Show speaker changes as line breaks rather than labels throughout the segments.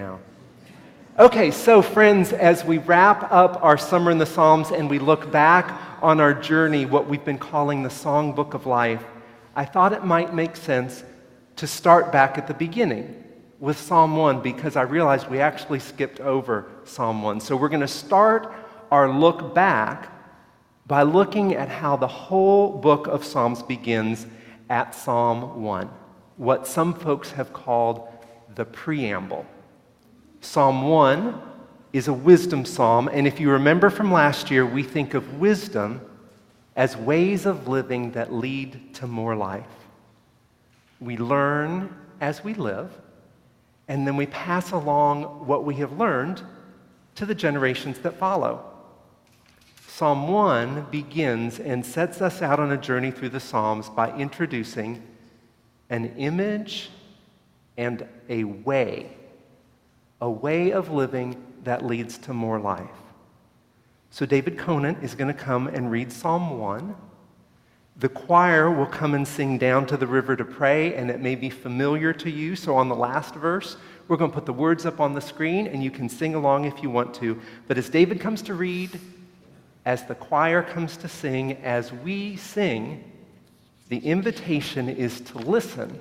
now. Okay, so friends, as we wrap up our Summer in the Psalms and we look back on our journey, what we've been calling the Songbook of Life, I thought it might make sense to start back at the beginning with Psalm 1 because I realized we actually skipped over Psalm 1. So we're going to start our look back by looking at how the whole book of Psalms begins at Psalm 1, what some folks have called the preamble. Psalm 1 is a wisdom psalm, and if you remember from last year, we think of wisdom as ways of living that lead to more life. We learn as we live, and then we pass along what we have learned to the generations that follow. Psalm 1 begins and sets us out on a journey through the Psalms by introducing an image and a way a way of living that leads to more life. So, David Conant is going to come and read Psalm 1. The choir will come and sing Down to the River to Pray, and it may be familiar to you. So, on the last verse, we're going to put the words up on the screen, and you can sing along if you want to. But as David comes to read, as the choir comes to sing, as we sing, the invitation is to listen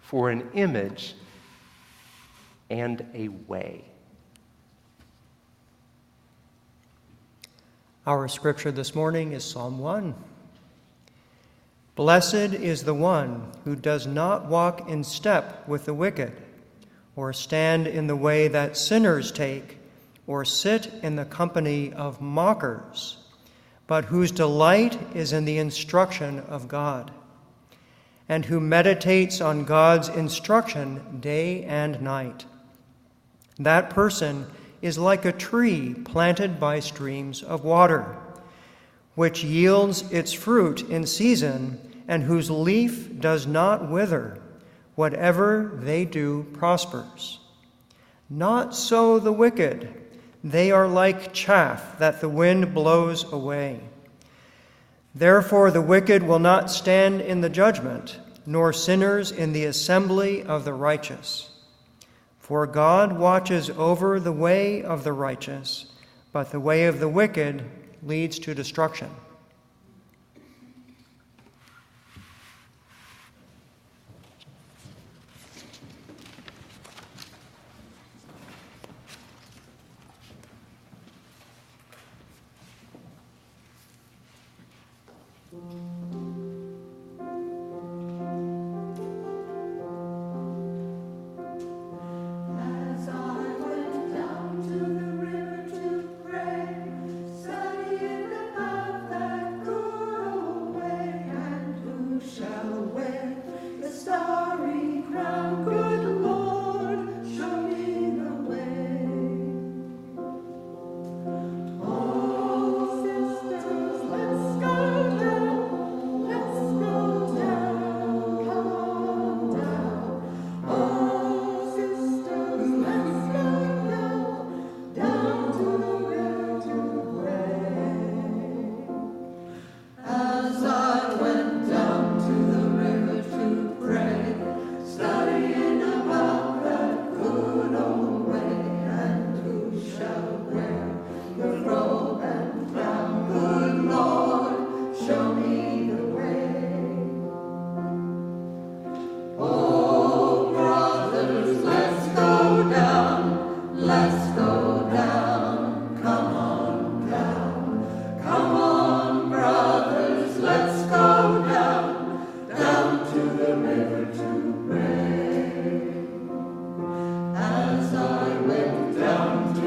for an image and a way.
Our scripture this morning is Psalm 1. Blessed is the one who does not walk in step with the wicked, or stand in the way that sinners take, or sit in the company of mockers, but whose delight is in the instruction of God, and who meditates on God's instruction day and night. That person is like a tree planted by streams of water, which yields its fruit in season and whose leaf does not wither. Whatever they do prospers. Not so the wicked. They are like chaff that the wind blows away. Therefore, the wicked will not stand in the judgment, nor sinners in the assembly of the righteous. For God watches over the way of the righteous, but the way of the wicked leads to destruction.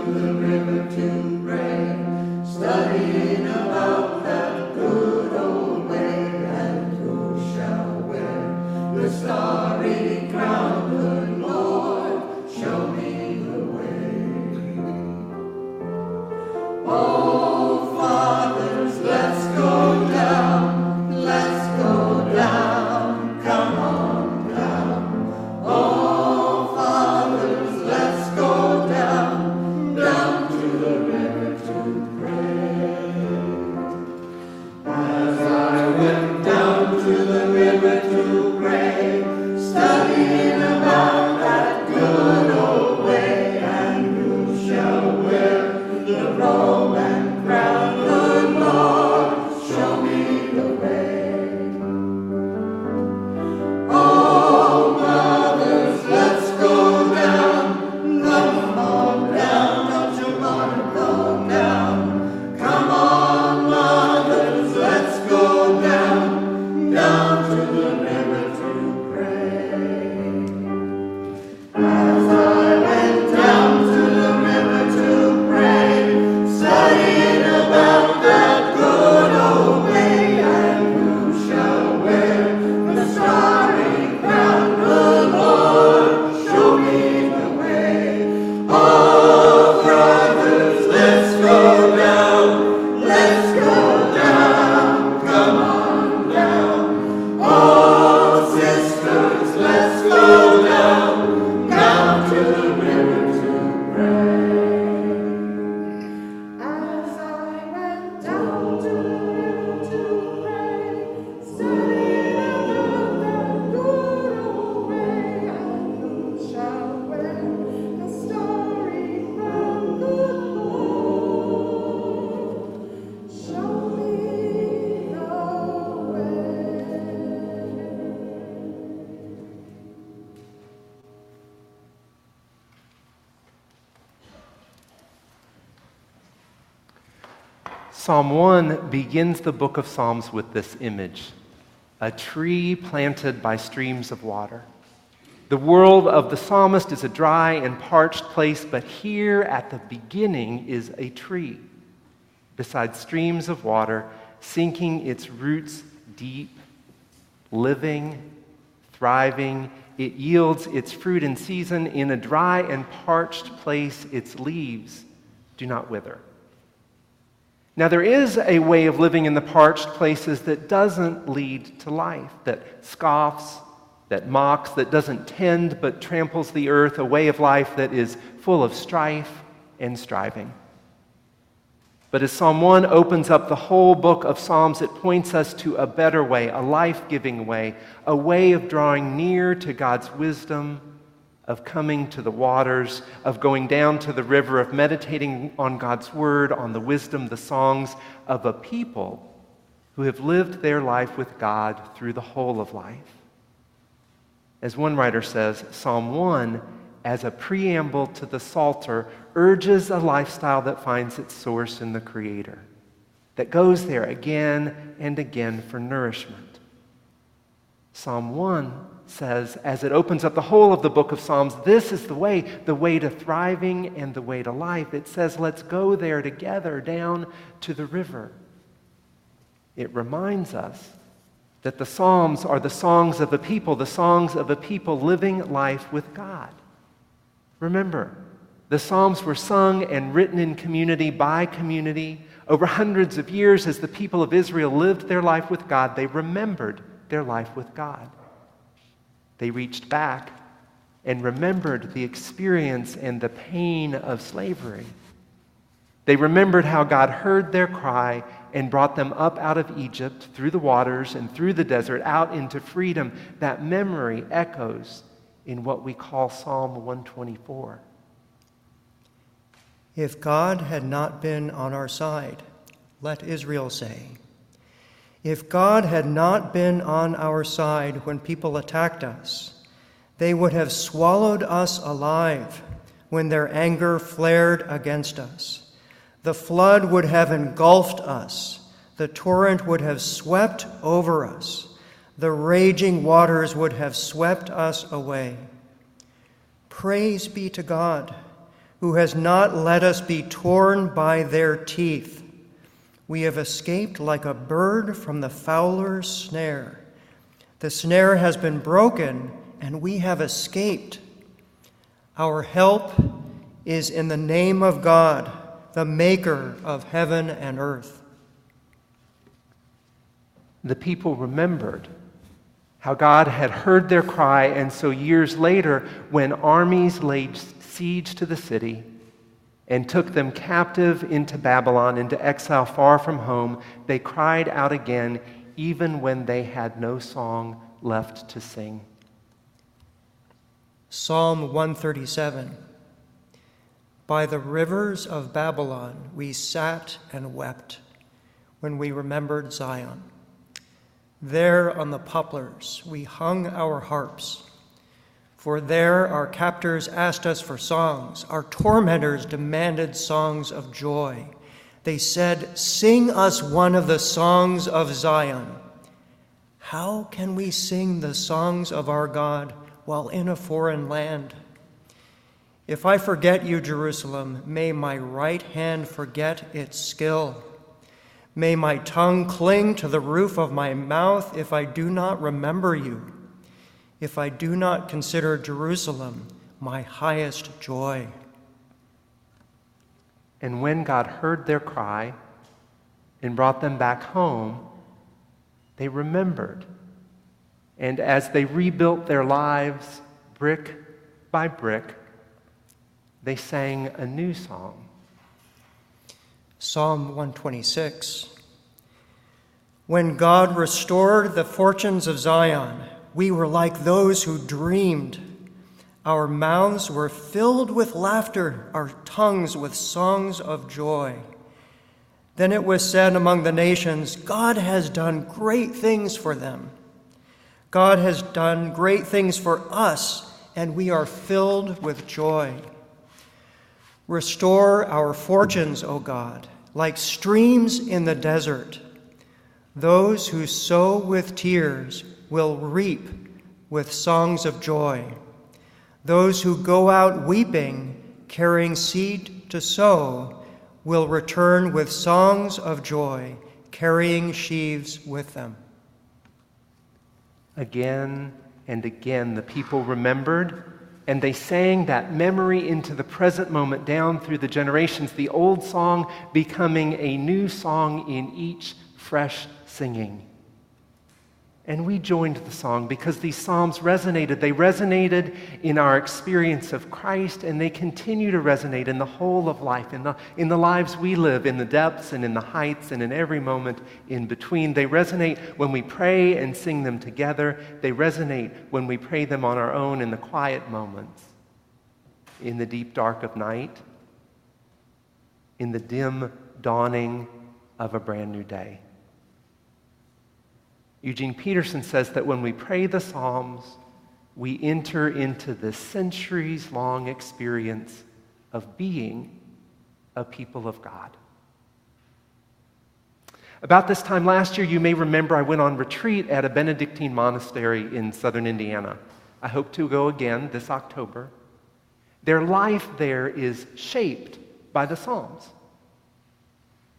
the river to pray, studying about.
Psalm 1 begins the book of Psalms with this image a tree planted by streams of water. The world of the psalmist is a dry and parched place, but here at the beginning is a tree beside streams of water, sinking its roots deep, living, thriving. It yields its fruit in season. In a dry and parched place, its leaves do not wither. Now, there is a way of living in the parched places that doesn't lead to life, that scoffs, that mocks, that doesn't tend but tramples the earth, a way of life that is full of strife and striving. But as Psalm 1 opens up the whole book of Psalms, it points us to a better way, a life giving way, a way of drawing near to God's wisdom of coming to the waters, of going down to the river, of meditating on God's word, on the wisdom, the songs of a people who have lived their life with God through the whole of life. As one writer says, Psalm 1, as a preamble to the Psalter, urges a lifestyle that finds its source in the Creator, that goes there again and again for nourishment. Psalm 1 says, as it opens up the whole of the book of Psalms, this is the way, the way to thriving and the way to life. It says, let's go there together down to the river. It reminds us that the Psalms are the songs of a people, the songs of a people living life with God. Remember, the Psalms were sung and written in community by community. Over hundreds of years, as the people of Israel lived their life with God, they remembered their life with God. They reached back and remembered the experience and the pain of slavery. They remembered how God heard their cry and brought them up out of Egypt through the waters and through the desert out into freedom. That memory echoes in what we call Psalm 124.
If God had not been on our side, let Israel say, if God had not been on our side when people attacked us, they would have swallowed us alive when their anger flared against us. The flood would have engulfed us. The torrent would have swept over us. The raging waters would have swept us away. Praise be to God, who has not let us be torn by their teeth we have escaped like a bird from the fowler's snare. The snare has been broken, and we have escaped. Our help is in the name of God, the maker of heaven and earth.
The people remembered how God had heard their cry, and so years later, when armies laid siege to the city, and took them captive into Babylon, into exile far from home, they cried out again, even when they had no song left to sing.
Psalm 137 By the rivers of Babylon we sat and wept when we remembered Zion. There on the poplars we hung our harps for there our captors asked us for songs, our tormentors demanded songs of joy. They said, Sing us one of the songs of Zion. How can we sing the songs of our God while in a foreign land? If I forget you, Jerusalem, may my right hand forget its skill. May my tongue cling to the roof of my mouth if I do not remember you if I do not consider Jerusalem my highest joy.
And when God heard their cry and brought them back home, they remembered. And as they rebuilt their lives brick by brick, they sang a new song.
Psalm 126. When God restored the fortunes of Zion, we were like those who dreamed. Our mouths were filled with laughter, our tongues with songs of joy. Then it was said among the nations, God has done great things for them. God has done great things for us, and we are filled with joy. Restore our fortunes, O God. like streams in the desert. Those who sow with tears will reap with songs of joy. Those who go out weeping, carrying seed to sow, will return with songs of joy, carrying sheaves with them.
Again and again, the people remembered and they sang that memory into the present moment down through the generations, the old song becoming a new song in each fresh singing. And we joined the song because these Psalms resonated. They resonated in our experience of Christ, and they continue to resonate in the whole of life, in the, in the lives we live, in the depths and in the heights, and in every moment in between. They resonate when we pray and sing them together. They resonate when we pray them on our own in the quiet moments, in the deep dark of night, in the dim dawning of a brand new day. Eugene Peterson says that when we pray the Psalms, we enter into this centuries long experience of being a people of God. About this time last year, you may remember I went on retreat at a Benedictine monastery in southern Indiana. I hope to go again this October. Their life there is shaped by the Psalms.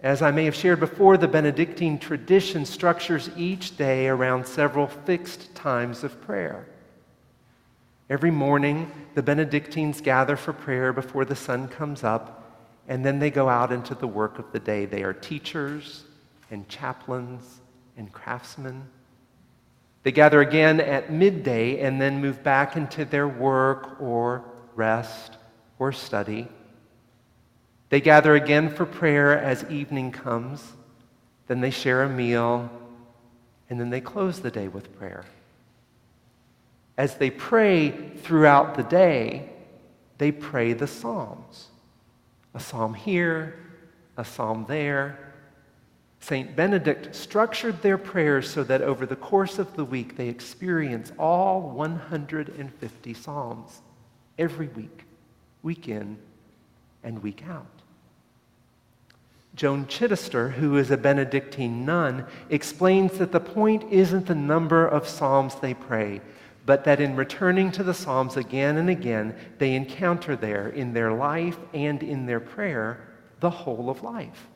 As I may have shared before, the Benedictine tradition structures each day around several fixed times of prayer. Every morning, the Benedictines gather for prayer before the sun comes up, and then they go out into the work of the day. They are teachers and chaplains and craftsmen. They gather again at midday and then move back into their work or rest or study. They gather again for prayer as evening comes. Then they share a meal, and then they close the day with prayer. As they pray throughout the day, they pray the Psalms. A psalm here, a psalm there. St. Benedict structured their prayers so that over the course of the week they experience all 150 psalms every week, week in and week out. Joan Chittister, who is a Benedictine nun, explains that the point isn't the number of psalms they pray, but that in returning to the psalms again and again, they encounter there in their life and in their prayer the whole of life.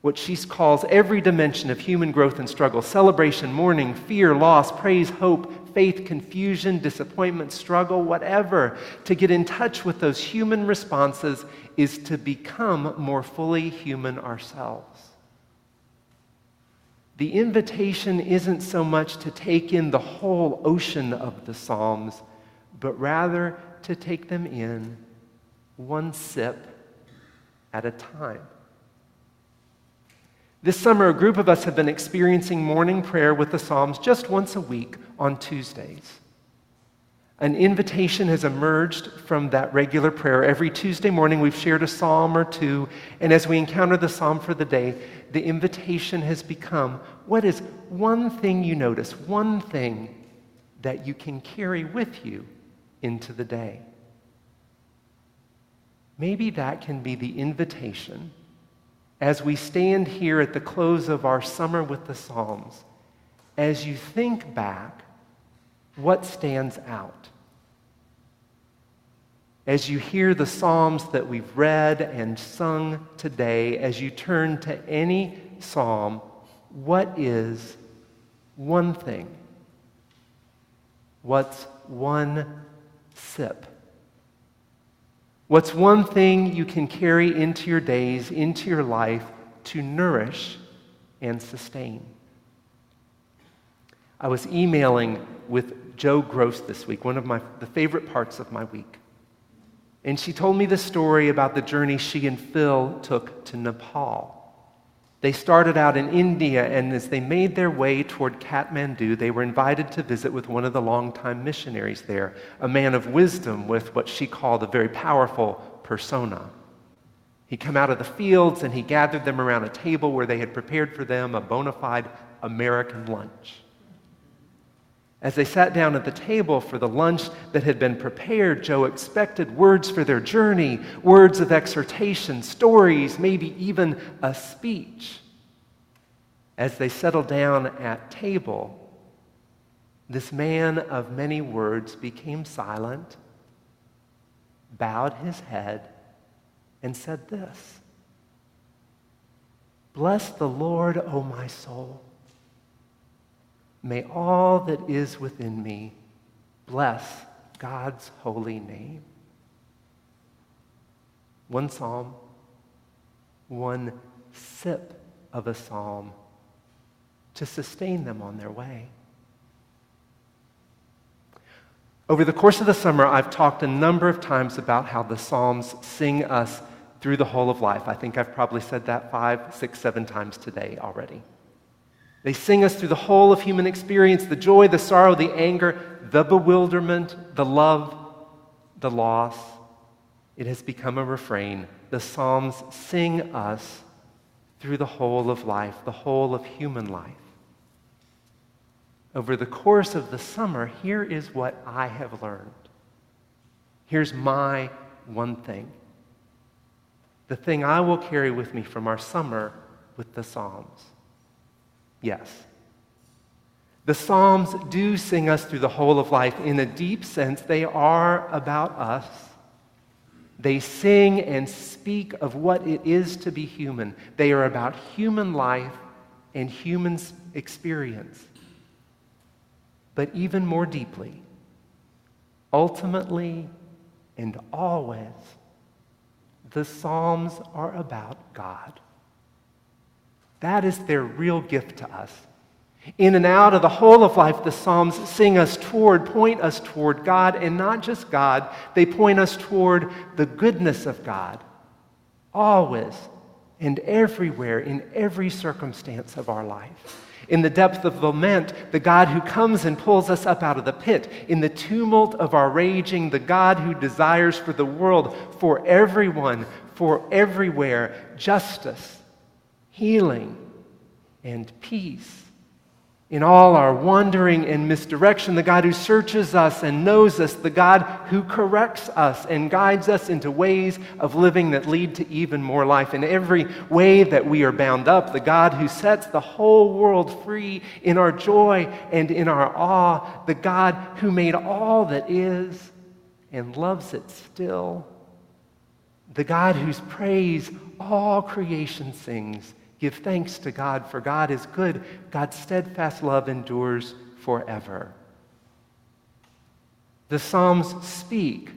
What she calls every dimension of human growth and struggle celebration, mourning, fear, loss, praise, hope, faith, confusion, disappointment, struggle, whatever. To get in touch with those human responses is to become more fully human ourselves. The invitation isn't so much to take in the whole ocean of the Psalms, but rather to take them in one sip at a time. This summer, a group of us have been experiencing morning prayer with the Psalms just once a week on Tuesdays. An invitation has emerged from that regular prayer. Every Tuesday morning, we've shared a psalm or two, and as we encounter the psalm for the day, the invitation has become what is one thing you notice, one thing that you can carry with you into the day? Maybe that can be the invitation as we stand here at the close of our summer with the Psalms. As you think back what stands out? As you hear the Psalms that we've read and sung today, as you turn to any Psalm, what is one thing? What's one sip? What's one thing you can carry into your days, into your life to nourish and sustain? I was emailing with Joe Gross this week, one of my the favorite parts of my week. And she told me the story about the journey she and Phil took to Nepal. They started out in India, and as they made their way toward Kathmandu, they were invited to visit with one of the longtime missionaries there, a man of wisdom with what she called a very powerful persona. He'd come out of the fields and he gathered them around a table where they had prepared for them a bona fide American lunch. As they sat down at the table for the lunch that had been prepared, Joe expected words for their journey, words of exhortation, stories, maybe even a speech. As they settled down at table, this man of many words became silent, bowed his head, and said this Bless the Lord, O my soul. May all that is within me bless God's holy name. One psalm, one sip of a psalm to sustain them on their way. Over the course of the summer, I've talked a number of times about how the Psalms sing us through the whole of life. I think I've probably said that five, six, seven times today already. They sing us through the whole of human experience the joy, the sorrow, the anger, the bewilderment, the love, the loss. It has become a refrain. The Psalms sing us through the whole of life, the whole of human life. Over the course of the summer, here is what I have learned. Here's my one thing. The thing I will carry with me from our summer with the Psalms. Yes. The Psalms do sing us through the whole of life. In a deep sense, they are about us. They sing and speak of what it is to be human. They are about human life and human experience. But even more deeply, ultimately and always, the Psalms are about God. That is their real gift to us. In and out of the whole of life, the Psalms sing us toward, point us toward God, and not just God, they point us toward the goodness of God, always and everywhere, in every circumstance of our life. In the depth of lament, the God who comes and pulls us up out of the pit. In the tumult of our raging, the God who desires for the world, for everyone, for everywhere, justice healing, and peace. In all our wandering and misdirection, the God who searches us and knows us, the God who corrects us and guides us into ways of living that lead to even more life. In every way that we are bound up, the God who sets the whole world free in our joy and in our awe, the God who made all that is and loves it still, the God whose praise all creation sings Give thanks to God, for God is good. God's steadfast love endures forever. The Psalms speak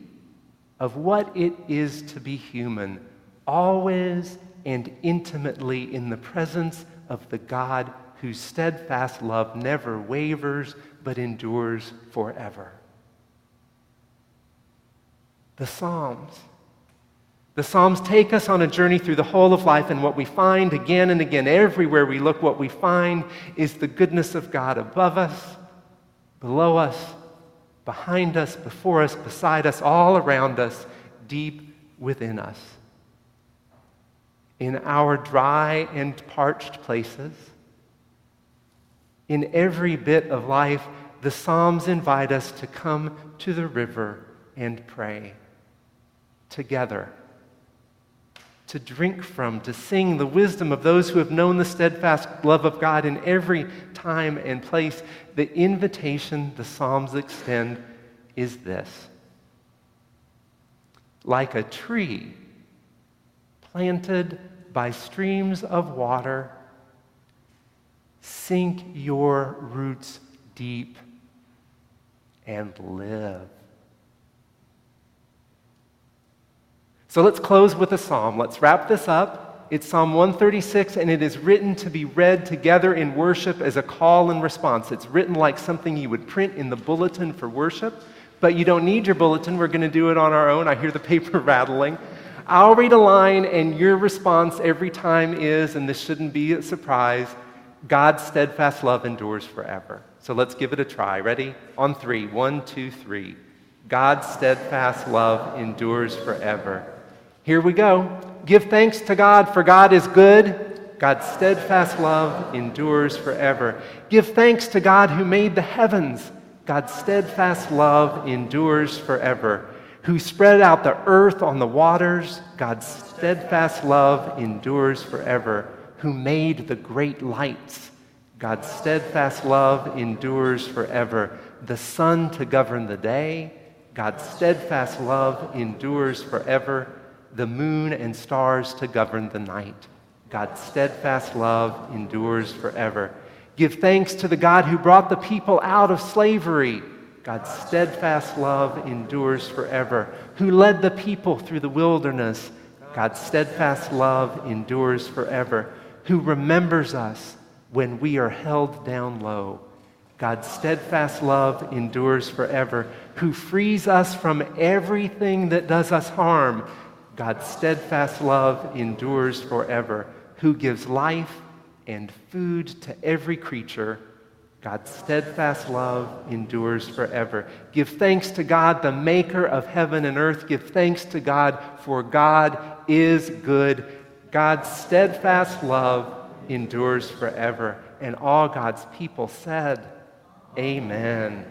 of what it is to be human, always and intimately in the presence of the God whose steadfast love never wavers but endures forever. The Psalms the Psalms take us on a journey through the whole of life, and what we find again and again, everywhere we look, what we find is the goodness of God above us, below us, behind us, before us, beside us, all around us, deep within us. In our dry and parched places, in every bit of life, the Psalms invite us to come to the river and pray together to drink from, to sing the wisdom of those who have known the steadfast love of God in every time and place. The invitation the Psalms extend is this like a tree planted by streams of water, sink your roots deep and live. So let's close with a psalm. Let's wrap this up. It's Psalm 136, and it is written to be read together in worship as a call and response. It's written like something you would print in the bulletin for worship, but you don't need your bulletin. We're going to do it on our own. I hear the paper rattling. I'll read a line, and your response every time is, and this shouldn't be a surprise God's steadfast love endures forever. So let's give it a try. Ready? On three. One, two, three. God's steadfast love endures forever. Here we go. Give thanks to God, for God is good. God's steadfast love endures forever. Give thanks to God who made the heavens. God's steadfast love endures forever. Who spread out the earth on the waters, God's steadfast love endures forever. Who made the great lights, God's steadfast love endures forever. The sun to govern the day, God's steadfast love endures forever. The moon and stars to govern the night, God's steadfast love endures forever. Give thanks to the God who brought the people out of slavery. God's steadfast love endures forever. Who led the people through the wilderness. God's steadfast love endures forever. Who remembers us when we are held down low. God's steadfast love endures forever. Who frees us from everything that does us harm. God's steadfast love endures forever. Who gives life and food to every creature. God's steadfast love endures forever. Give thanks to God, the maker of heaven and earth. Give thanks to God, for God is good. God's steadfast love endures forever. And all God's people said, Amen.